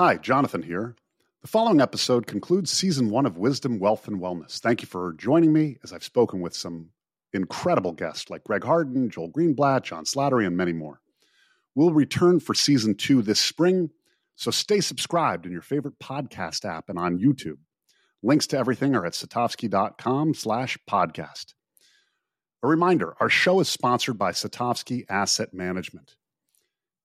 Hi, Jonathan here. The following episode concludes season one of Wisdom, Wealth, and Wellness. Thank you for joining me as I've spoken with some incredible guests like Greg Harden, Joel Greenblatt, John Slattery, and many more. We'll return for season two this spring, so stay subscribed in your favorite podcast app and on YouTube. Links to everything are at satovsky.com slash podcast. A reminder, our show is sponsored by Satovsky Asset Management,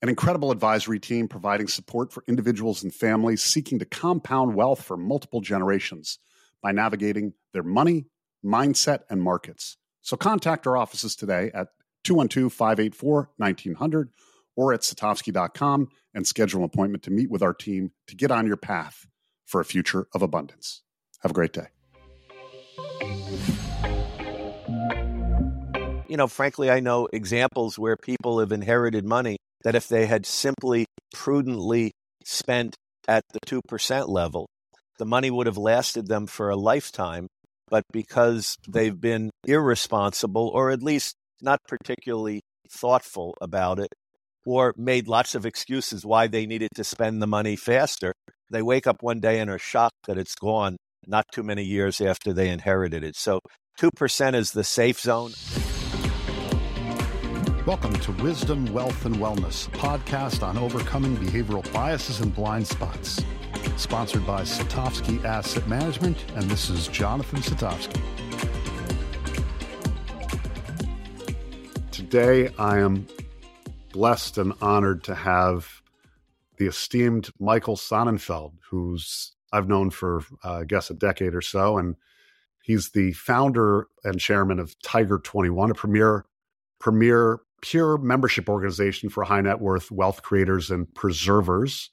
an incredible advisory team providing support for individuals and families seeking to compound wealth for multiple generations by navigating their money, mindset, and markets. So contact our offices today at 212 584 1900 or at satovsky.com and schedule an appointment to meet with our team to get on your path for a future of abundance. Have a great day. You know, frankly, I know examples where people have inherited money that if they had simply prudently spent at the 2% level, the money would have lasted them for a lifetime. But because they've been irresponsible or at least not particularly thoughtful about it, or made lots of excuses why they needed to spend the money faster, they wake up one day and are shocked that it's gone not too many years after they inherited it. So 2% is the safe zone. Welcome to Wisdom, Wealth, and Wellness, podcast on overcoming behavioral biases and blind spots. Sponsored by Satovsky Asset Management, and this is Jonathan Satovsky. Today, I am blessed and honored to have the esteemed Michael Sonnenfeldt, who's I've known for, uh, I guess, a decade or so. And he's the founder and chairman of Tiger 21, a premier, premier peer membership organization for high net worth wealth creators and preservers.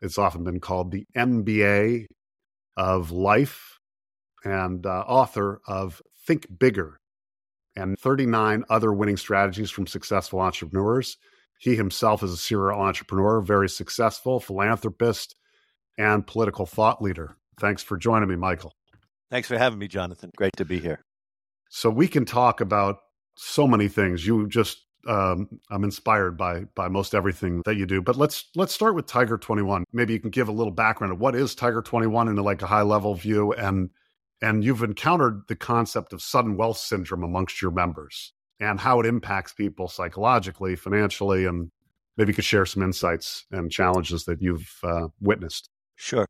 It's often been called the MBA of life and uh, author of Think Bigger and 39 other winning strategies from successful entrepreneurs. He himself is a serial entrepreneur, very successful philanthropist, and political thought leader. Thanks for joining me, Michael. Thanks for having me, Jonathan. Great to be here. So we can talk about so many things. You just um, I'm inspired by by most everything that you do. But let's let's start with Tiger 21. Maybe you can give a little background of what is Tiger 21 in like a high level view, and and you've encountered the concept of sudden wealth syndrome amongst your members and how it impacts people psychologically, financially, and maybe you could share some insights and challenges that you've uh, witnessed. Sure.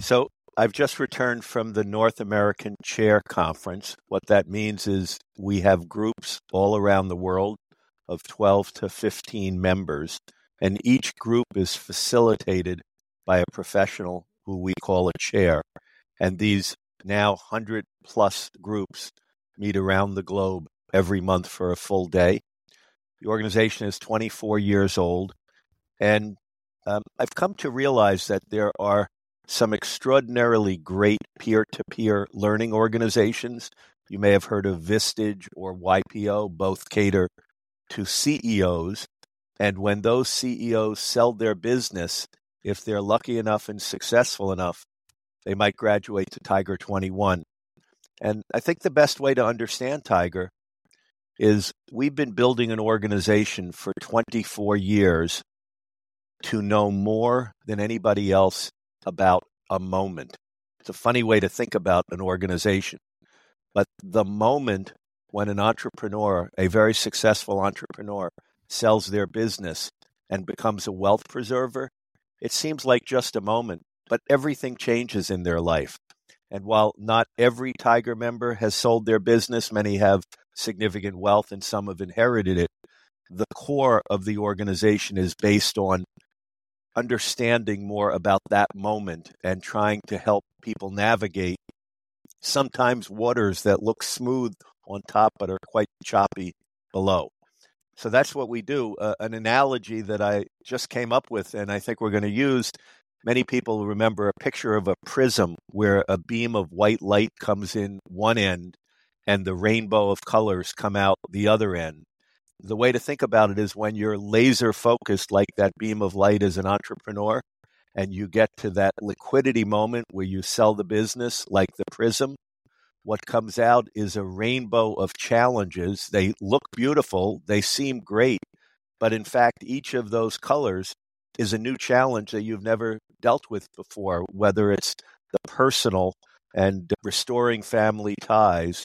So I've just returned from the North American Chair Conference. What that means is we have groups all around the world of 12 to 15 members, and each group is facilitated by a professional who we call a chair. And these now 100 plus groups meet around the globe every month for a full day. The organization is 24 years old, and um, I've come to realize that there are some extraordinarily great peer to peer learning organizations. You may have heard of Vistage or YPO, both cater to CEOs. And when those CEOs sell their business, if they're lucky enough and successful enough, they might graduate to Tiger 21. And I think the best way to understand Tiger is we've been building an organization for 24 years to know more than anybody else about a moment. It's a funny way to think about an organization. But the moment when an entrepreneur, a very successful entrepreneur, sells their business and becomes a wealth preserver, it seems like just a moment, but everything changes in their life. And while not every Tiger member has sold their business, many have significant wealth and some have inherited it. The core of the organization is based on understanding more about that moment and trying to help people navigate sometimes waters that look smooth on top but are quite choppy below. So that's what we do. Uh, an analogy that I just came up with and I think we're going to use. Many people remember a picture of a prism where a beam of white light comes in one end and the rainbow of colors come out the other end. The way to think about it is when you're laser focused, like that beam of light as an entrepreneur, and you get to that liquidity moment where you sell the business, like the prism, what comes out is a rainbow of challenges. They look beautiful, they seem great, but in fact, each of those colors is a new challenge that you've never dealt with before, whether it's the personal and restoring family ties,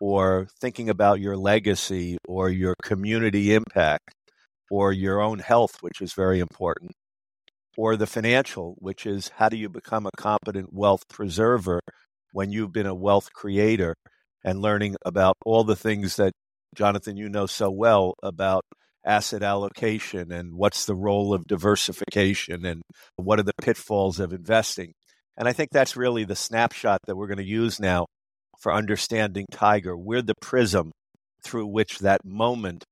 or thinking about your legacy or your community impact, or your own health, which is very important, or the financial, which is how do you become a competent wealth preserver when you've been a wealth creator and learning about all the things that Jonathan, you know so well about asset allocation and what's the role of diversification and what are the pitfalls of investing. And I think that's really the snapshot that we're going to use now for understanding Tiger. We're the prism through which that moment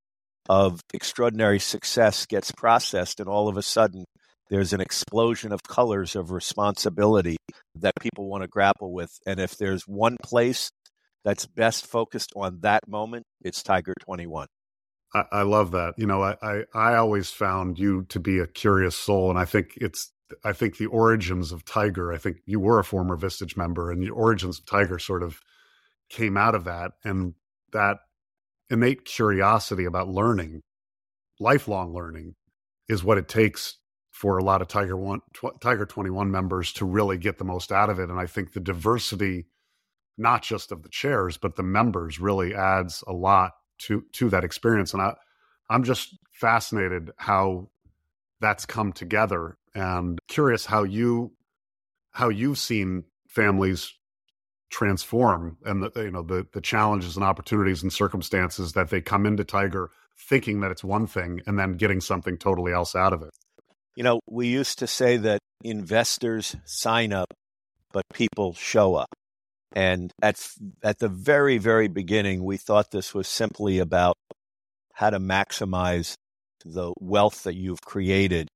of extraordinary success gets processed, and all of a sudden, there's an explosion of colors of responsibility that people want to grapple with. And if there's one place that's best focused on that moment, it's Tiger 21. I, I love that. You know, I, I, I always found you to be a curious soul, and I think it's I think the origins of Tiger. I think you were a former Vistage member, and the origins of Tiger sort of came out of that, and that innate curiosity about learning, lifelong learning, is what it takes for a lot of Tiger One, tw- Tiger Twenty One members to really get the most out of it. And I think the diversity, not just of the chairs, but the members, really adds a lot to to that experience. And I, I'm just fascinated how that's come together, and curious how you how you've seen families transform and the you know the the challenges and opportunities and circumstances that they come into Tiger thinking that it's one thing and then getting something totally else out of it. You know, we used to say that investors sign up, but people show up. And at at the very very beginning, we thought this was simply about how to maximize the wealth that you've created,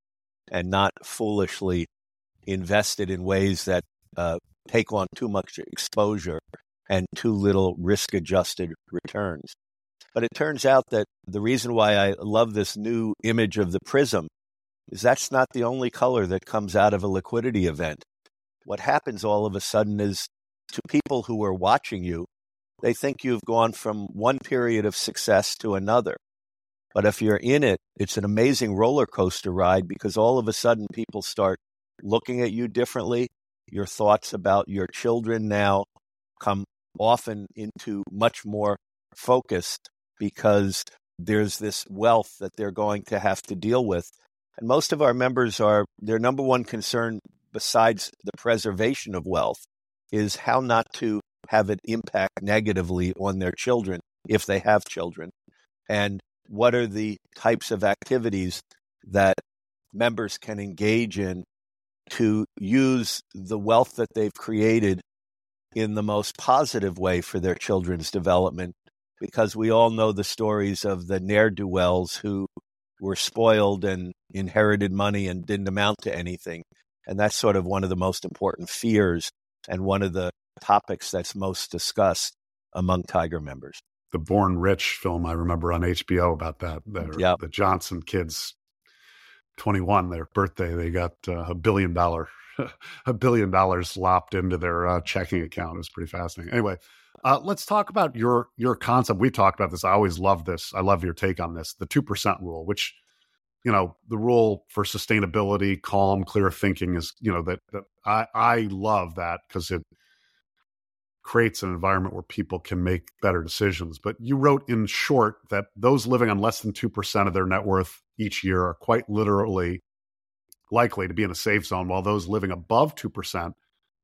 and not foolishly invested in ways that uh, take on too much exposure and too little risk adjusted returns. But it turns out that the reason why I love this new image of the prism is that's not the only color that comes out of a liquidity event. What happens all of a sudden is to people who are watching you, they think you've gone from one period of success to another. But if you're in it, it's an amazing roller coaster ride because all of a sudden people start looking at you differently. Your thoughts about your children now come often into much more focus because there's this wealth that they're going to have to deal with. And most of our members are, their number one concern, besides the preservation of wealth, is how not to have it impact negatively on their children if they have children. And what are the types of activities that members can engage in to use the wealth that they've created in the most positive way for their children's development because we all know the stories of the ne'er do wells who were spoiled and inherited money and didn't amount to anything. And that's sort of one of the most important fears and one of the topics that's most discussed among Tiger members. The Born Rich film I remember on HBO about that. The, yep. the Johnson kids, 21, their birthday, they got uh, a billion dollar a billion dollars lopped into their uh, checking account. It was pretty fascinating. Anyway, uh, let's talk about your your concept. We've talked about this. I always love this. I love your take on this. The two percent rule, which you know, the rule for sustainability, calm, clear thinking is you know that, that I I love that because it creates an environment where people can make better decisions. But you wrote in short that those living on less than 2% of their net worth each year are quite literally likely to be in a safe zone, while those living above 2%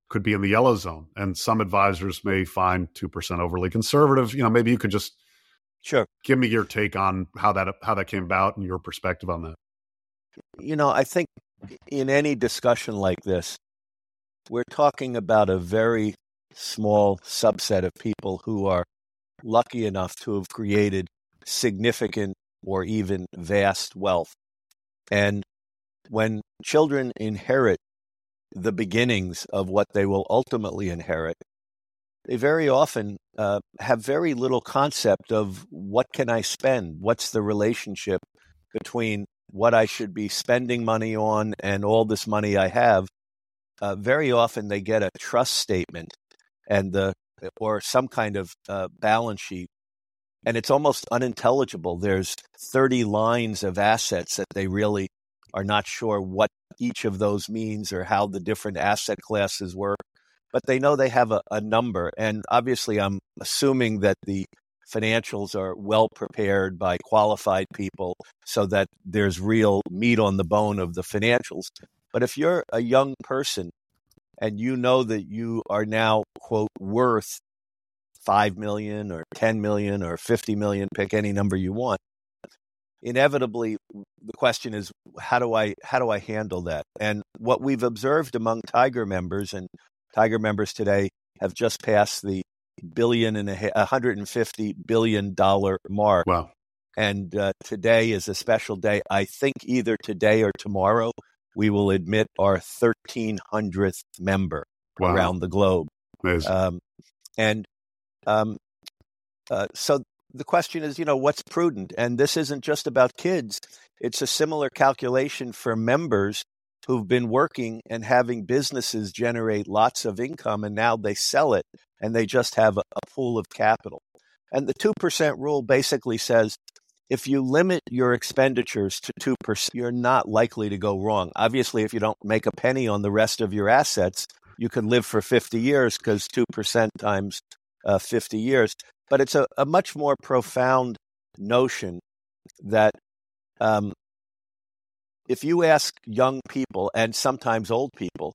could be in the yellow zone. And some advisors may find 2% overly conservative. You know, maybe you could just sure give me your take on how that how that came about and your perspective on that. You know, I think in any discussion like this, we're talking about a very small subset of people who are lucky enough to have created significant or even vast wealth. And when children inherit the beginnings of what they will ultimately inherit, they very often uh, have very little concept of what can I spend? What's the relationship between what I should be spending money on and all this money I have? Uh, very often they get a trust statement and the or some kind of uh, balance sheet and it's almost unintelligible there's 30 lines of assets that they really are not sure what each of those means or how the different asset classes work, but they know they have a, a number. And obviously, I'm assuming that the financials are well prepared by qualified people so that there's real meat on the bone of the financials. But if you're a young person and you know that you are now, quote, worth 5 million or 10 million or 50 million, pick any number you want, inevitably the question is how do I how do I handle that? And what we've observed among Tiger members and Tiger members today have just passed the billion and a 150 billion dollar mark. Wow. And uh, today is a special day. I think either today or tomorrow we will admit our 1300th member wow. around the globe. Um, and um, uh, so the question is, you know, what's prudent? And this isn't just about kids. It's a similar calculation for members who've been working and having businesses generate lots of income and now they sell it and they just have a, pool of capital. And the 2% rule basically says if you limit your expenditures to 2%, you're not likely to go wrong. Obviously, if you don't make a penny on the rest of your assets, you can live for 50 years because 2% times uh, 50 years. But it's a, a much more profound notion that um, if you ask young people and sometimes old people,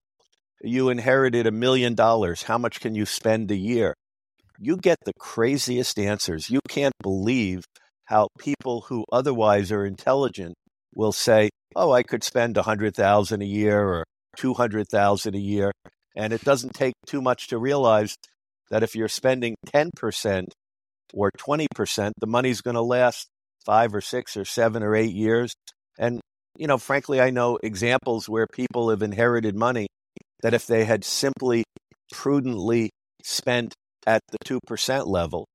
you inherited a million dollars, how much can you spend a year? You get the craziest answers. You can't believe how people who otherwise are intelligent will say, "Oh, I could spend a hundred thousand a year or two hundred thousand a year," and it doesn't take too much to realize that if you're spending ten percent or 20%, the money's going to last five or six or seven or eight years. And, you know, frankly, I know examples where people have inherited money that if they had simply prudently spent at the 2% level,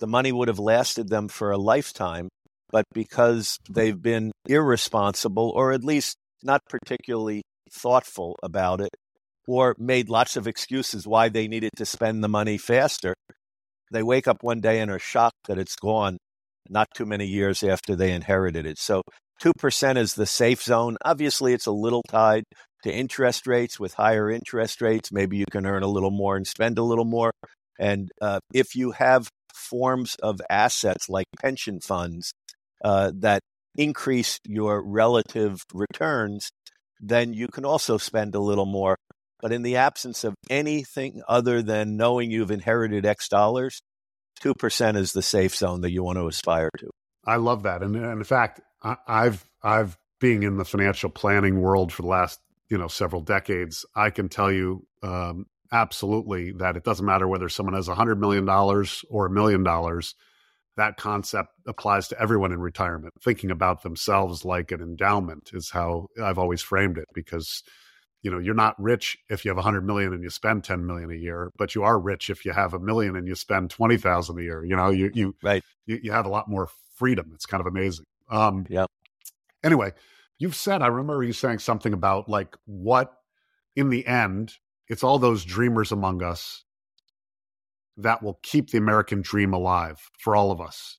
the money would have lasted them for a lifetime. But because they've been irresponsible or at least not particularly thoughtful about it, or made lots of excuses why they needed to spend the money faster, they wake up one day and are shocked that it's gone not too many years after they inherited it. So 2% is the safe zone. Obviously, it's a little tied to interest rates. With higher interest rates, maybe you can earn a little more and spend a little more. And uh, if you have forms of assets like pension funds uh, that increase your relative returns, then you can also spend a little more but in the absence of anything other than knowing you've inherited X dollars, 2% is the safe zone that you want to aspire to. I love that. And, and in fact, I, I've, I've being in the financial planning world for the last, you know, several decades, I can tell you um, absolutely that it doesn't matter whether someone has a hundred million dollars or a million dollars. That concept applies to everyone in retirement. Thinking about themselves like an endowment is how I've always framed it because you know you're not rich if you have 100 million and you spend 10 million a year but you are rich if you have a million and you spend 20,000 a year. You know you you right. you, you have a lot more freedom. It's kind of amazing. Um yeah anyway you've said i remember you saying something about like what in the end it's all those dreamers among us that will keep the american dream alive for all of us.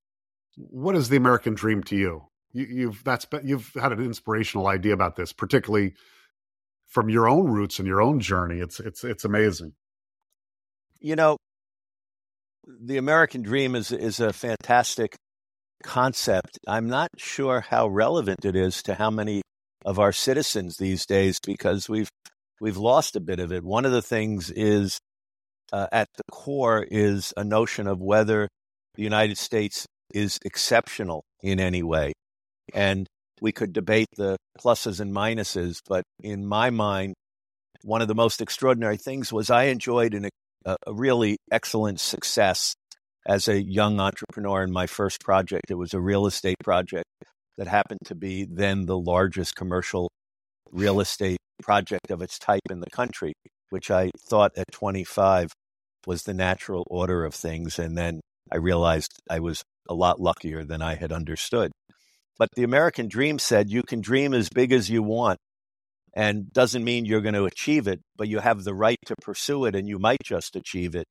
What is the american dream to you, you you've that's you've had an inspirational idea about this particularly from your own roots and your own journey. It's it's it's amazing. You know, the American dream is is a fantastic concept. I'm not sure how relevant it is to how many of our citizens these days because we've we've lost a bit of it. One of the things is uh, at the core is a notion of whether the United States is exceptional in any way. And we could debate the pluses and minuses, but in my mind, one of the most extraordinary things was I enjoyed an, a, a really excellent success as a young entrepreneur in my first project. It was a real estate project that happened to be then the largest commercial real estate project of its type in the country, which I thought at 25 was the natural order of things. And then I realized I was a lot luckier than I had understood. But the American dream said you can dream as big as you want and doesn't mean you're going to achieve it, but you have the right to pursue it and you might just achieve it.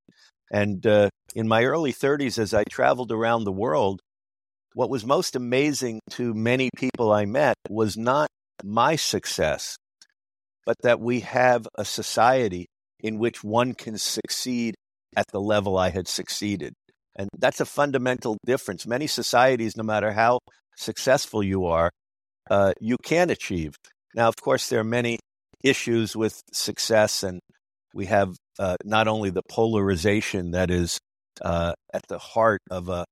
And uh, in my early 30s, as I traveled around the world, what was most amazing to many people I met was not my success, but that we have a society in which one can succeed at the level I had succeeded. And that's a fundamental difference. Many societies, no matter how successful you are, uh, you can achieve. Now, of course, there are many issues with success, and we have uh, not only the polarization that is uh, at the heart of a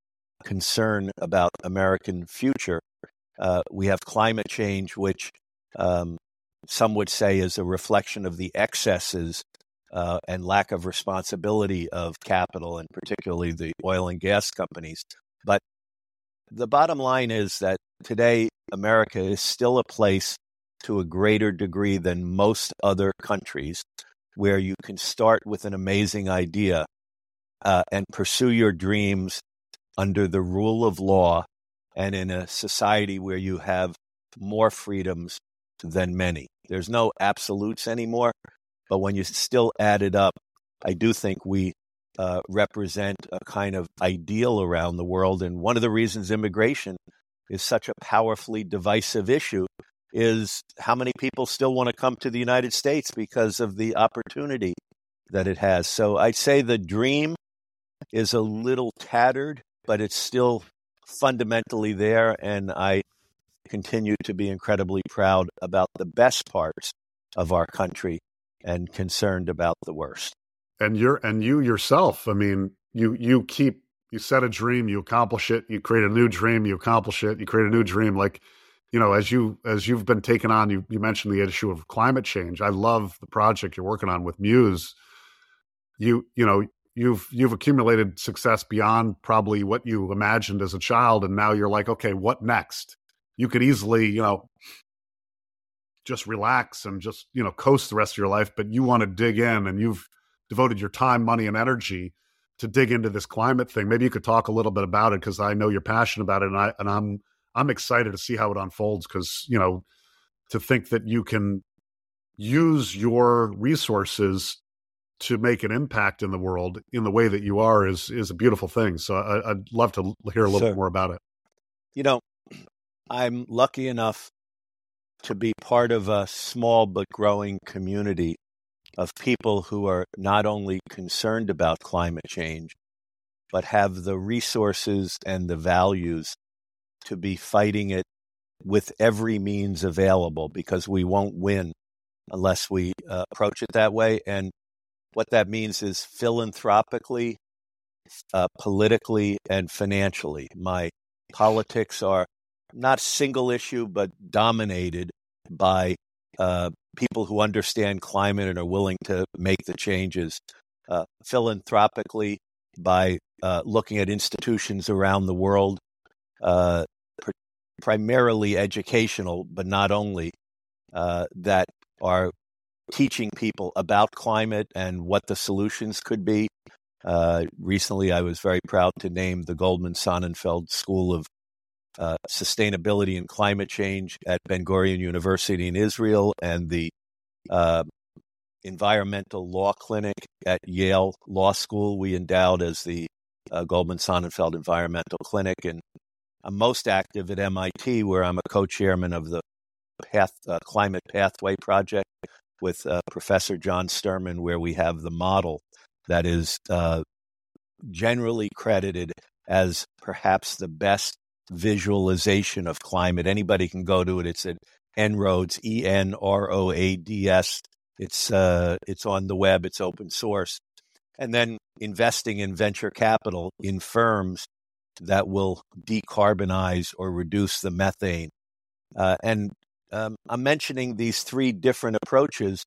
concern about American future, uh, we have climate change, which um, some would say is a reflection of the excesses uh, and lack of responsibility of capital, and particularly the oil and gas companies. But the bottom line is that today America is still a place to a greater degree than most other countries where you can start with an amazing idea uh, and pursue your dreams under the rule of law and in a society where you have more freedoms than many. There's no absolutes anymore, but when you still add it up, I do think we uh, represent a kind of ideal around the world. And one of the reasons immigration is such a powerfully divisive issue is how many people still want to come to the United States because of the opportunity that it has. So I'd say the dream is a little tattered, but it's still fundamentally there. And I continue to be incredibly proud about the best parts of our country and concerned about the worst. And you're and you yourself, I mean, you you keep you set a dream, you accomplish it, you create a new dream, you accomplish it, you create a new dream. Like, you know, as you as you've been taken on, you you mentioned the issue of climate change. I love the project you're working on with MUUS. You you know, you've you've accumulated success beyond probably what you imagined as a child and now you're like okay what next you could easily you know just relax and just you know coast the rest of your life but you want to dig in and you've devoted your time money and energy to dig into this climate thing maybe you could talk a little bit about it because i know you're passionate about it and i and i'm i'm excited to see how it unfolds because you know to think that you can use your resources to make an impact in the world in the way that you are is is a beautiful thing. So I, would love to hear a little bit more about it. You know, I'm lucky enough to be part of a small but growing community of people who are not only concerned about climate change, but have the resources and the values to be fighting it with every means available because we won't win unless we uh, approach it that way. And what that means is philanthropically, uh, politically, and financially. My politics are not single issue, but dominated by uh, people who understand climate and are willing to make the changes. Uh, philanthropically, by uh, looking at institutions around the world, uh, pr- primarily educational, but not only, uh, that are teaching people about climate and what the solutions could be. Uh, recently, I was very proud to name the Goldman Sonnenfeldt School of uh, Sustainability and Climate Change at Ben Gurion University in Israel and the uh, Environmental Law Clinic at Yale Law School. We endowed as the uh, Goldman Sonnenfeldt Environmental Clinic. And I'm most active at MIT, where I'm a co chairman of the Path, uh, Climate Pathway Project, with uh, Professor John Sterman, where we have the model that is uh, generally credited as perhaps the best visualization of climate. Anybody can go to it. It's at En-ROADS, E N R O A D S. It's uh, it's on the web. It's open source, and then investing in venture capital in firms that will decarbonize or reduce the methane. Uh, and um, I'm mentioning these three different approaches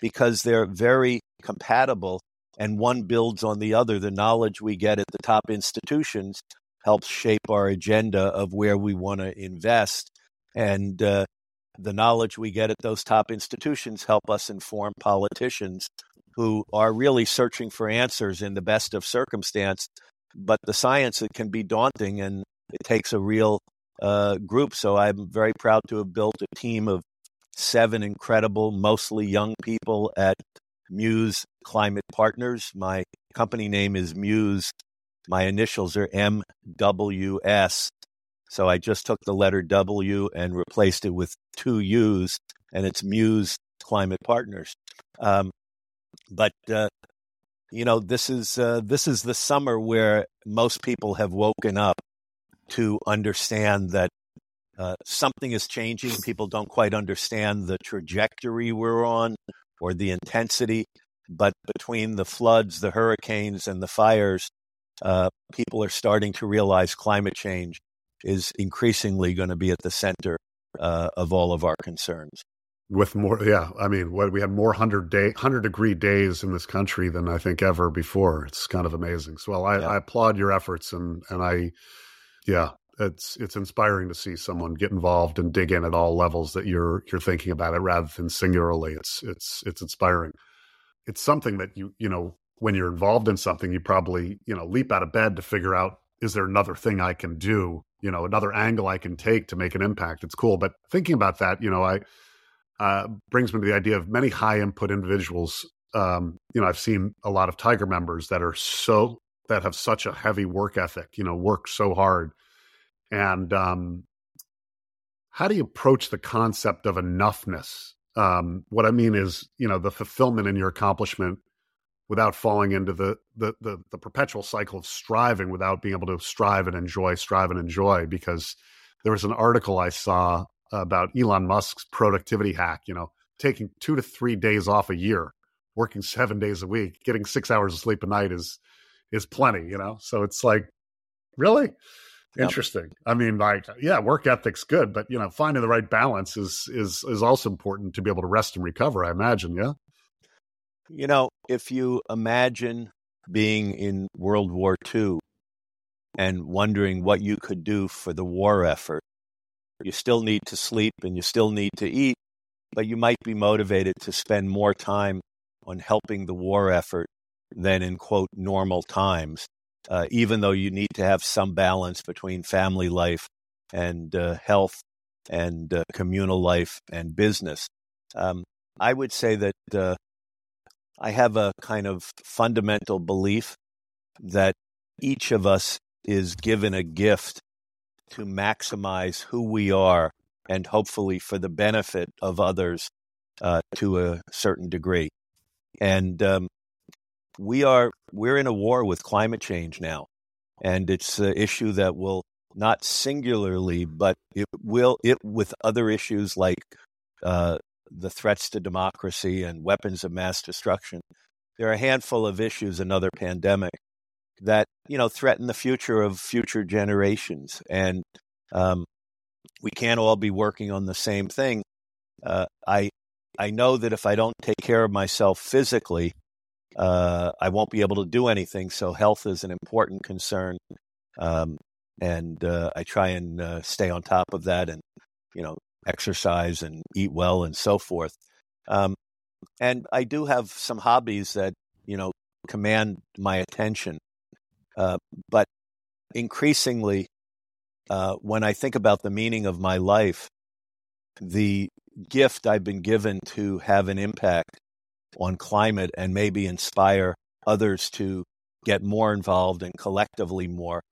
because they're very compatible and one builds on the other. The knowledge we get at the top institutions helps shape our agenda of where we want to invest. And uh, the knowledge we get at those top institutions help us inform politicians who are really searching for answers in the best of circumstance. But the science it can be daunting and it takes a real uh, group. So I'm very proud to have built a team of seven incredible, mostly young people at MUUS Climate Partners. My company name is MUUS. My initials are MWS. So I just took the letter W and replaced it with two U's, and it's MUUS Climate Partners. Um, but uh, you know, this is uh, this is the summer where most people have woken up to understand that uh, something is changing. People don't quite understand the trajectory we're on or the intensity, but between the floods, the hurricanes, and the fires, uh, people are starting to realize climate change is increasingly going to be at the center uh, of all of our concerns. With more, yeah, I mean, what we had more hundred day, hundred degree days in this country than I think ever before. It's kind of amazing. So, well, I, yeah. I applaud your efforts, and and I, yeah, it's it's inspiring to see someone get involved and dig in at all levels that you're you're thinking about it rather than singularly. It's it's it's inspiring. It's something that you you know when you're involved in something, you probably you know leap out of bed to figure out is there another thing I can do, you know, another angle I can take to make an impact. It's cool, but thinking about that, you know, I uh, brings me to the idea of many high input individuals. Um, you know, I've seen a lot of Tiger members that are so that have such a heavy work ethic. You know, work so hard and um, how do you approach the concept of enoughness? Um, what I mean is, you know, the fulfillment in your accomplishment without falling into the, the, the the perpetual cycle of striving without being able to strive and enjoy, strive and enjoy. Because there was an article I saw about Elon Musk's productivity hack. You know, taking two to three days off a year, working seven days a week, getting six hours of sleep a night is is plenty. You know, so it's like, really, Interesting. I mean, like, yeah, work ethic's good, but you know, finding the right balance is is is also important to be able to rest and recover. I imagine. Yeah. You know, if you imagine being in World War II and wondering what you could do for the war effort, you still need to sleep and you still need to eat, but you might be motivated to spend more time on helping the war effort than in quote normal times uh, even though you need to have some balance between family life and uh, health and uh, communal life and business. Um, I would say that uh, I have a kind of fundamental belief that each of us is given a gift to maximize who we are and hopefully for the benefit of others uh, to a certain degree. And um, we are we're in a war with climate change now, and it's an issue that will not singularly, but it will it with other issues like uh, the threats to democracy and weapons of mass destruction. There are a handful of issues, another pandemic, that you know threaten the future of future generations, and um, we can't all be working on the same thing. Uh, I I know that if I don't take care of myself physically, uh, I won't be able to do anything. So health is an important concern, um, and uh, I try and uh, stay on top of that, and you know, exercise and eat well and so forth. Um, and I do have some hobbies that you know command my attention, uh, but increasingly, uh, when I think about the meaning of my life, the gift I've been given to have an impact on climate and maybe inspire others to get more involved and collectively more.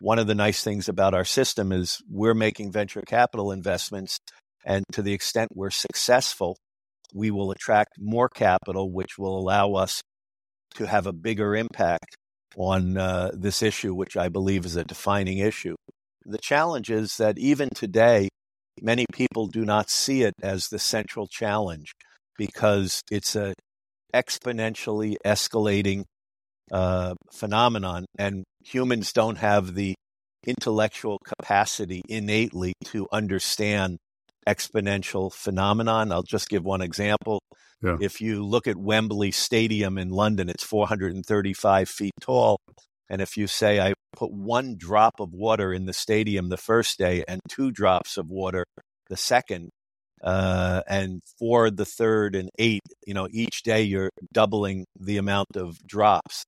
One of the nice things about our system is we're making venture capital investments, and to the extent we're successful, we will attract more capital, which will allow us to have a bigger impact on uh, this issue, which I believe is a defining issue. The challenge is that even today, many people do not see it as the central challenge because it's a exponentially escalating uh, phenomenon, and humans don't have the intellectual capacity innately to understand exponential phenomenon. I'll just give one example. Yeah. If you look at Wembley Stadium in London, it's 435 feet tall. And if you say, I put one drop of water in the stadium the first day and two drops of water the second, uh, and four the third and eight, you know, each day you're doubling the amount of drops.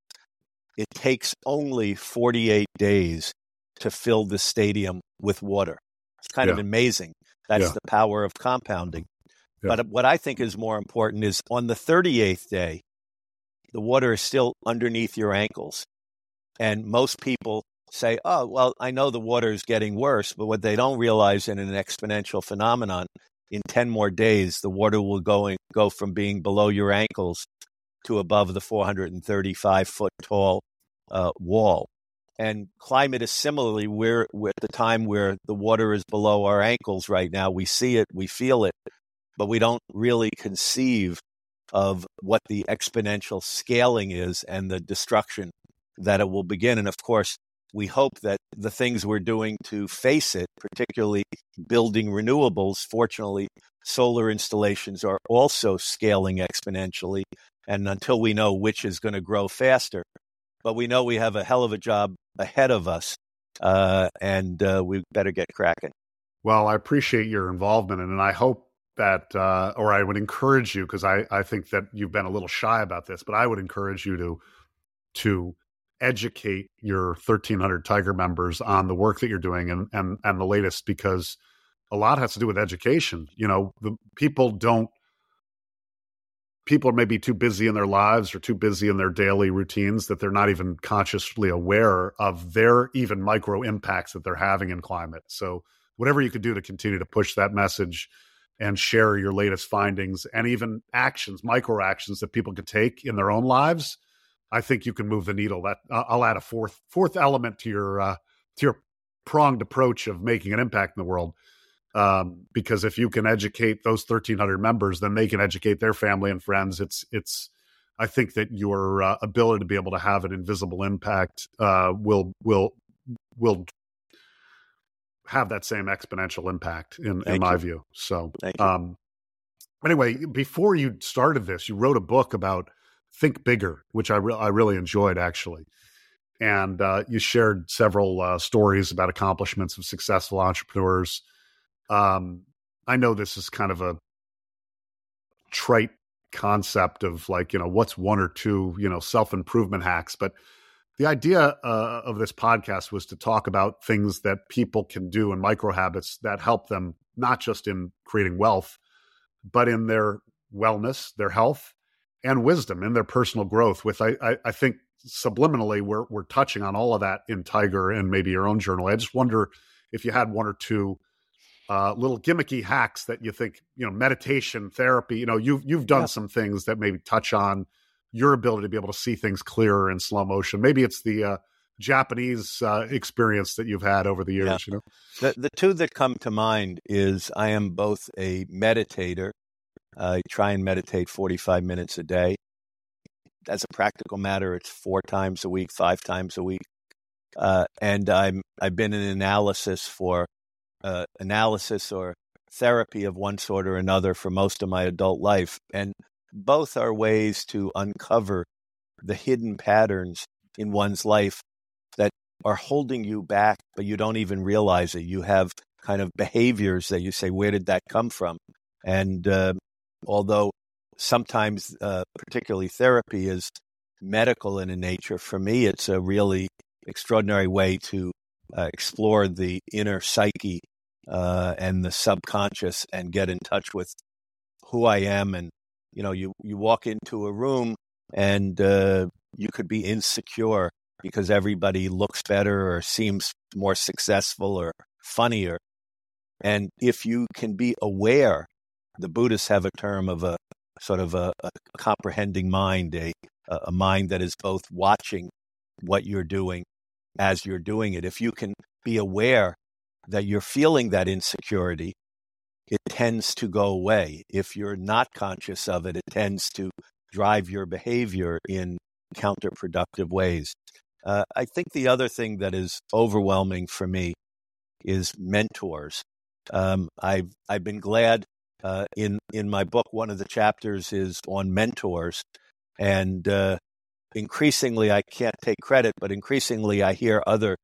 It takes only 48 days to fill the stadium with water. It's kind yeah. of amazing. That's yeah. the power of compounding. Yeah. But what I think is more important is on the 38th day, the water is still underneath your ankles. And most people say, oh, well, I know the water is getting worse, but what they don't realize in an exponential phenomenon, in 10 more days, the water will go, go from being below your ankles to above the 435 foot tall uh, wall. And climate is similarly, we're, we're at the time where the water is below our ankles right now. We see it, we feel it, but we don't really conceive of what the exponential scaling is and the destruction that it will begin. And of course, we hope that the things we're doing to face it, particularly building renewables, fortunately, solar installations are also scaling exponentially. And until we know which is going to grow faster, but we know we have a hell of a job ahead of us, uh, and uh, we better get cracking. Well, I appreciate your involvement, and I hope that, uh, or I would encourage you because I, I think that you've been a little shy about this, but I would encourage you to to educate your 1300 tiger members on the work that you're doing and and and the latest because a lot has to do with education you know the people don't people are maybe too busy in their lives or too busy in their daily routines that they're not even consciously aware of their even micro impacts that they're having in climate so whatever you could do to continue to push that message and share your latest findings and even actions micro actions that people could take in their own lives I think you can move the needle. That uh, I'll add a fourth fourth element to your uh, to your pronged approach of making an impact in the world. Um, because if you can educate those 1,300 members, then they can educate their family and friends. It's it's. I think that your uh, ability to be able to have an invisible impact uh, will will will have that same exponential impact in, in my view. So, um, anyway, before you started this, you wrote a book about Think Bigger, which I, re- I really enjoyed actually. And uh, you shared several uh, stories about accomplishments of successful entrepreneurs. Um, I know this is kind of a trite concept of like, you know, what's one or two, you know, self improvement hacks. But the idea uh, of this podcast was to talk about things that people can do and micro habits that help them not just in creating wealth, but in their wellness, their health, and wisdom in their personal growth. With I, I, I think subliminally we're we're touching on all of that in Tiger and maybe your own journal. I just wonder if you had one or two uh, little gimmicky hacks that you think you know meditation therapy. You know you've you've done yeah. some things that maybe touch on your ability to be able to see things clearer in slow motion. Maybe it's the uh, Japanese uh, experience that you've had over the years. Yeah. You know, the the two that come to mind is I am both a meditator I try and meditate 45 minutes a day. As a practical matter, it's four times a week, five times a week. Uh, and I'm I've been in analysis for uh, analysis or therapy of one sort or another for most of my adult life, and both are ways to uncover the hidden patterns in one's life that are holding you back, but you don't even realize it. You have kind of behaviors that you say, "Where did that come from?" And uh, although sometimes, uh, particularly therapy, is medical in nature. For me, it's a really extraordinary way to uh, explore the inner psyche uh, and the subconscious and get in touch with who I am. And you know, you you walk into a room and uh, you could be insecure because everybody looks better or seems more successful or funnier. And if you can be aware the Buddhists have a term of a sort of a, a comprehending mind, a, a mind that is both watching what you're doing as you're doing it. If you can be aware that you're feeling that insecurity, it tends to go away. If you're not conscious of it, it tends to drive your behavior in counterproductive ways. Uh, I think the other thing that is overwhelming for me is mentors. Um, I've I've been glad uh, in in my book, one of the chapters is on mentors, and uh, increasingly, I can't take credit, but increasingly, I hear other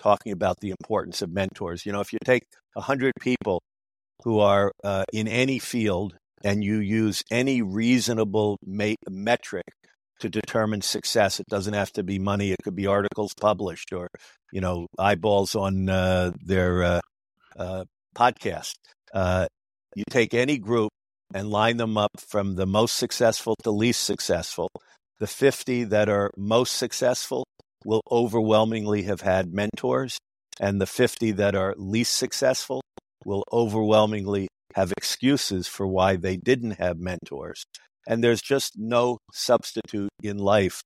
talking about the importance of mentors. You know, if you take a hundred people who are uh, in any field and you use any reasonable metric to determine success, it doesn't have to be money; it could be articles published or you know eyeballs on uh, their uh, uh, podcast. Uh, you take any group and line them up from the most successful to least successful. The 50 that are most successful will overwhelmingly have had mentors, and the 50 that are least successful will overwhelmingly have excuses for why they didn't have mentors. And there's just no substitute in life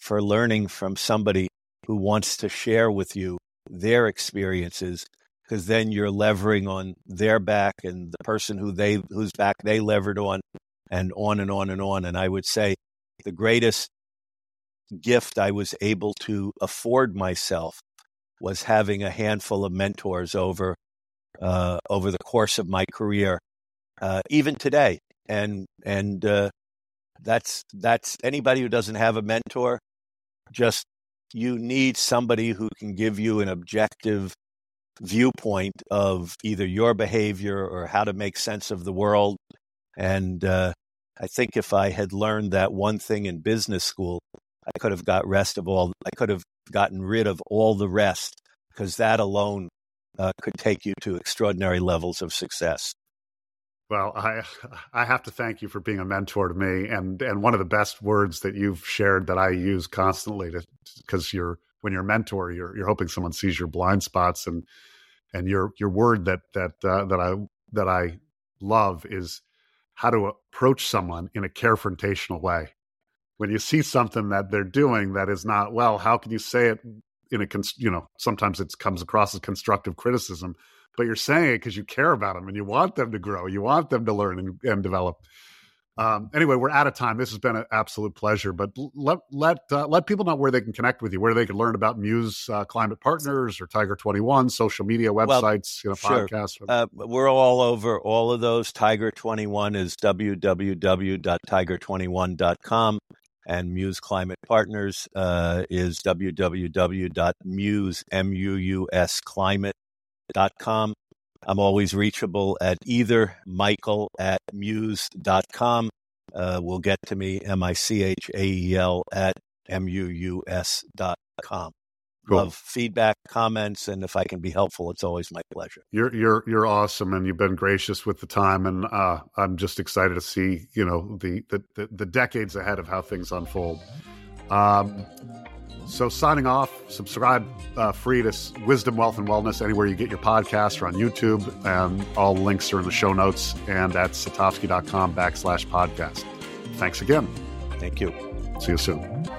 for learning from somebody who wants to share with you their experiences because then you're levering on their back and the person who they whose back they levered on and on and on and on and i would say the greatest gift i was able to afford myself was having a handful of mentors over uh, over the course of my career uh, even today and and uh, that's that's anybody who doesn't have a mentor just you need somebody who can give you an objective viewpoint of either your behavior or how to make sense of the world. And uh, I think if I had learned that one thing in business school, I could have got rest of all. I could have gotten rid of all the rest because that alone uh, could take you to extraordinary levels of success. Well, I I have to thank you for being a mentor to me, and and one of the best words that you've shared that I use constantly, because you're when you're a mentor, you're you're hoping someone sees your blind spots, and and your your word that that uh, that I that I love is how to approach someone in a confrontational way. When you see something that they're doing that is not well, how can you say it in a you know sometimes it comes across as constructive criticism but you're saying it because you care about them and you want them to grow, you want them to learn and, and develop. Um, anyway, we're out of time. This has been an absolute pleasure. But let let uh, let people know where they can connect with you, where they can learn about MUUS uh, Climate Partners or Tiger Twenty One, social media websites, well, you know, sure. podcasts. Uh, we're all over all of those. Tiger Twenty One is www.tiger21.com, and MUUS Climate Partners uh, is www.muus m u u s climate com. I'm always reachable at either michael at muus.com. Uh, will get to me, M I C H A E L at M U U S dot com. Cool. Love feedback, comments, and if I can be helpful, it's always my pleasure. You're you're you're awesome, and you've been gracious with the time, and uh, I'm just excited to see you know the, the the, the decades ahead of how things unfold. Um, so, signing off, subscribe uh, free to Wisdom, Wealth, and Wellness anywhere you get your podcasts or on YouTube. And all links are in the show notes and at satovsky.com backslash podcast. Thanks again. Thank you. See you soon.